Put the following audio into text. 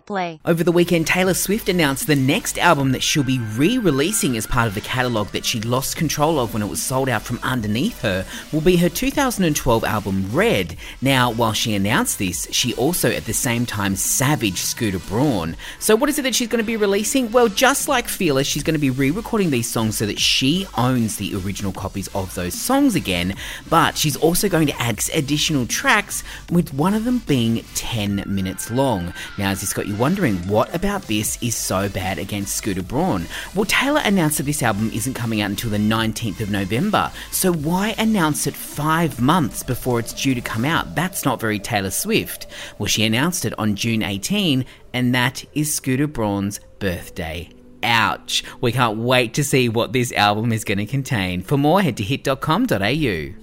Play. Over the weekend, Taylor Swift announced the next album that she'll be re releasing as part of the catalogue that she lost control of when it was sold out from underneath her will be her 2012 album Red. Now, while she announced this, she also at the same time savaged Scooter Braun. So, what is it that she's going to be releasing? Well, just like Fearless, she's going to be re recording these songs so that she owns the original copies of those songs again, but she's also going to add additional tracks, with one of them being 10 minutes long. Now, has this got you wondering, what about this is so bad against Scooter Braun? Well, Taylor announced that this album isn't coming out until the 19th of November, so why announce it five months before it's due to come out? That's not very Taylor Swift. Well, she announced it on June 18, and that is Scooter Braun's birthday. Ouch. We can't wait to see what this album is going to contain. For more, head to hit.com.au.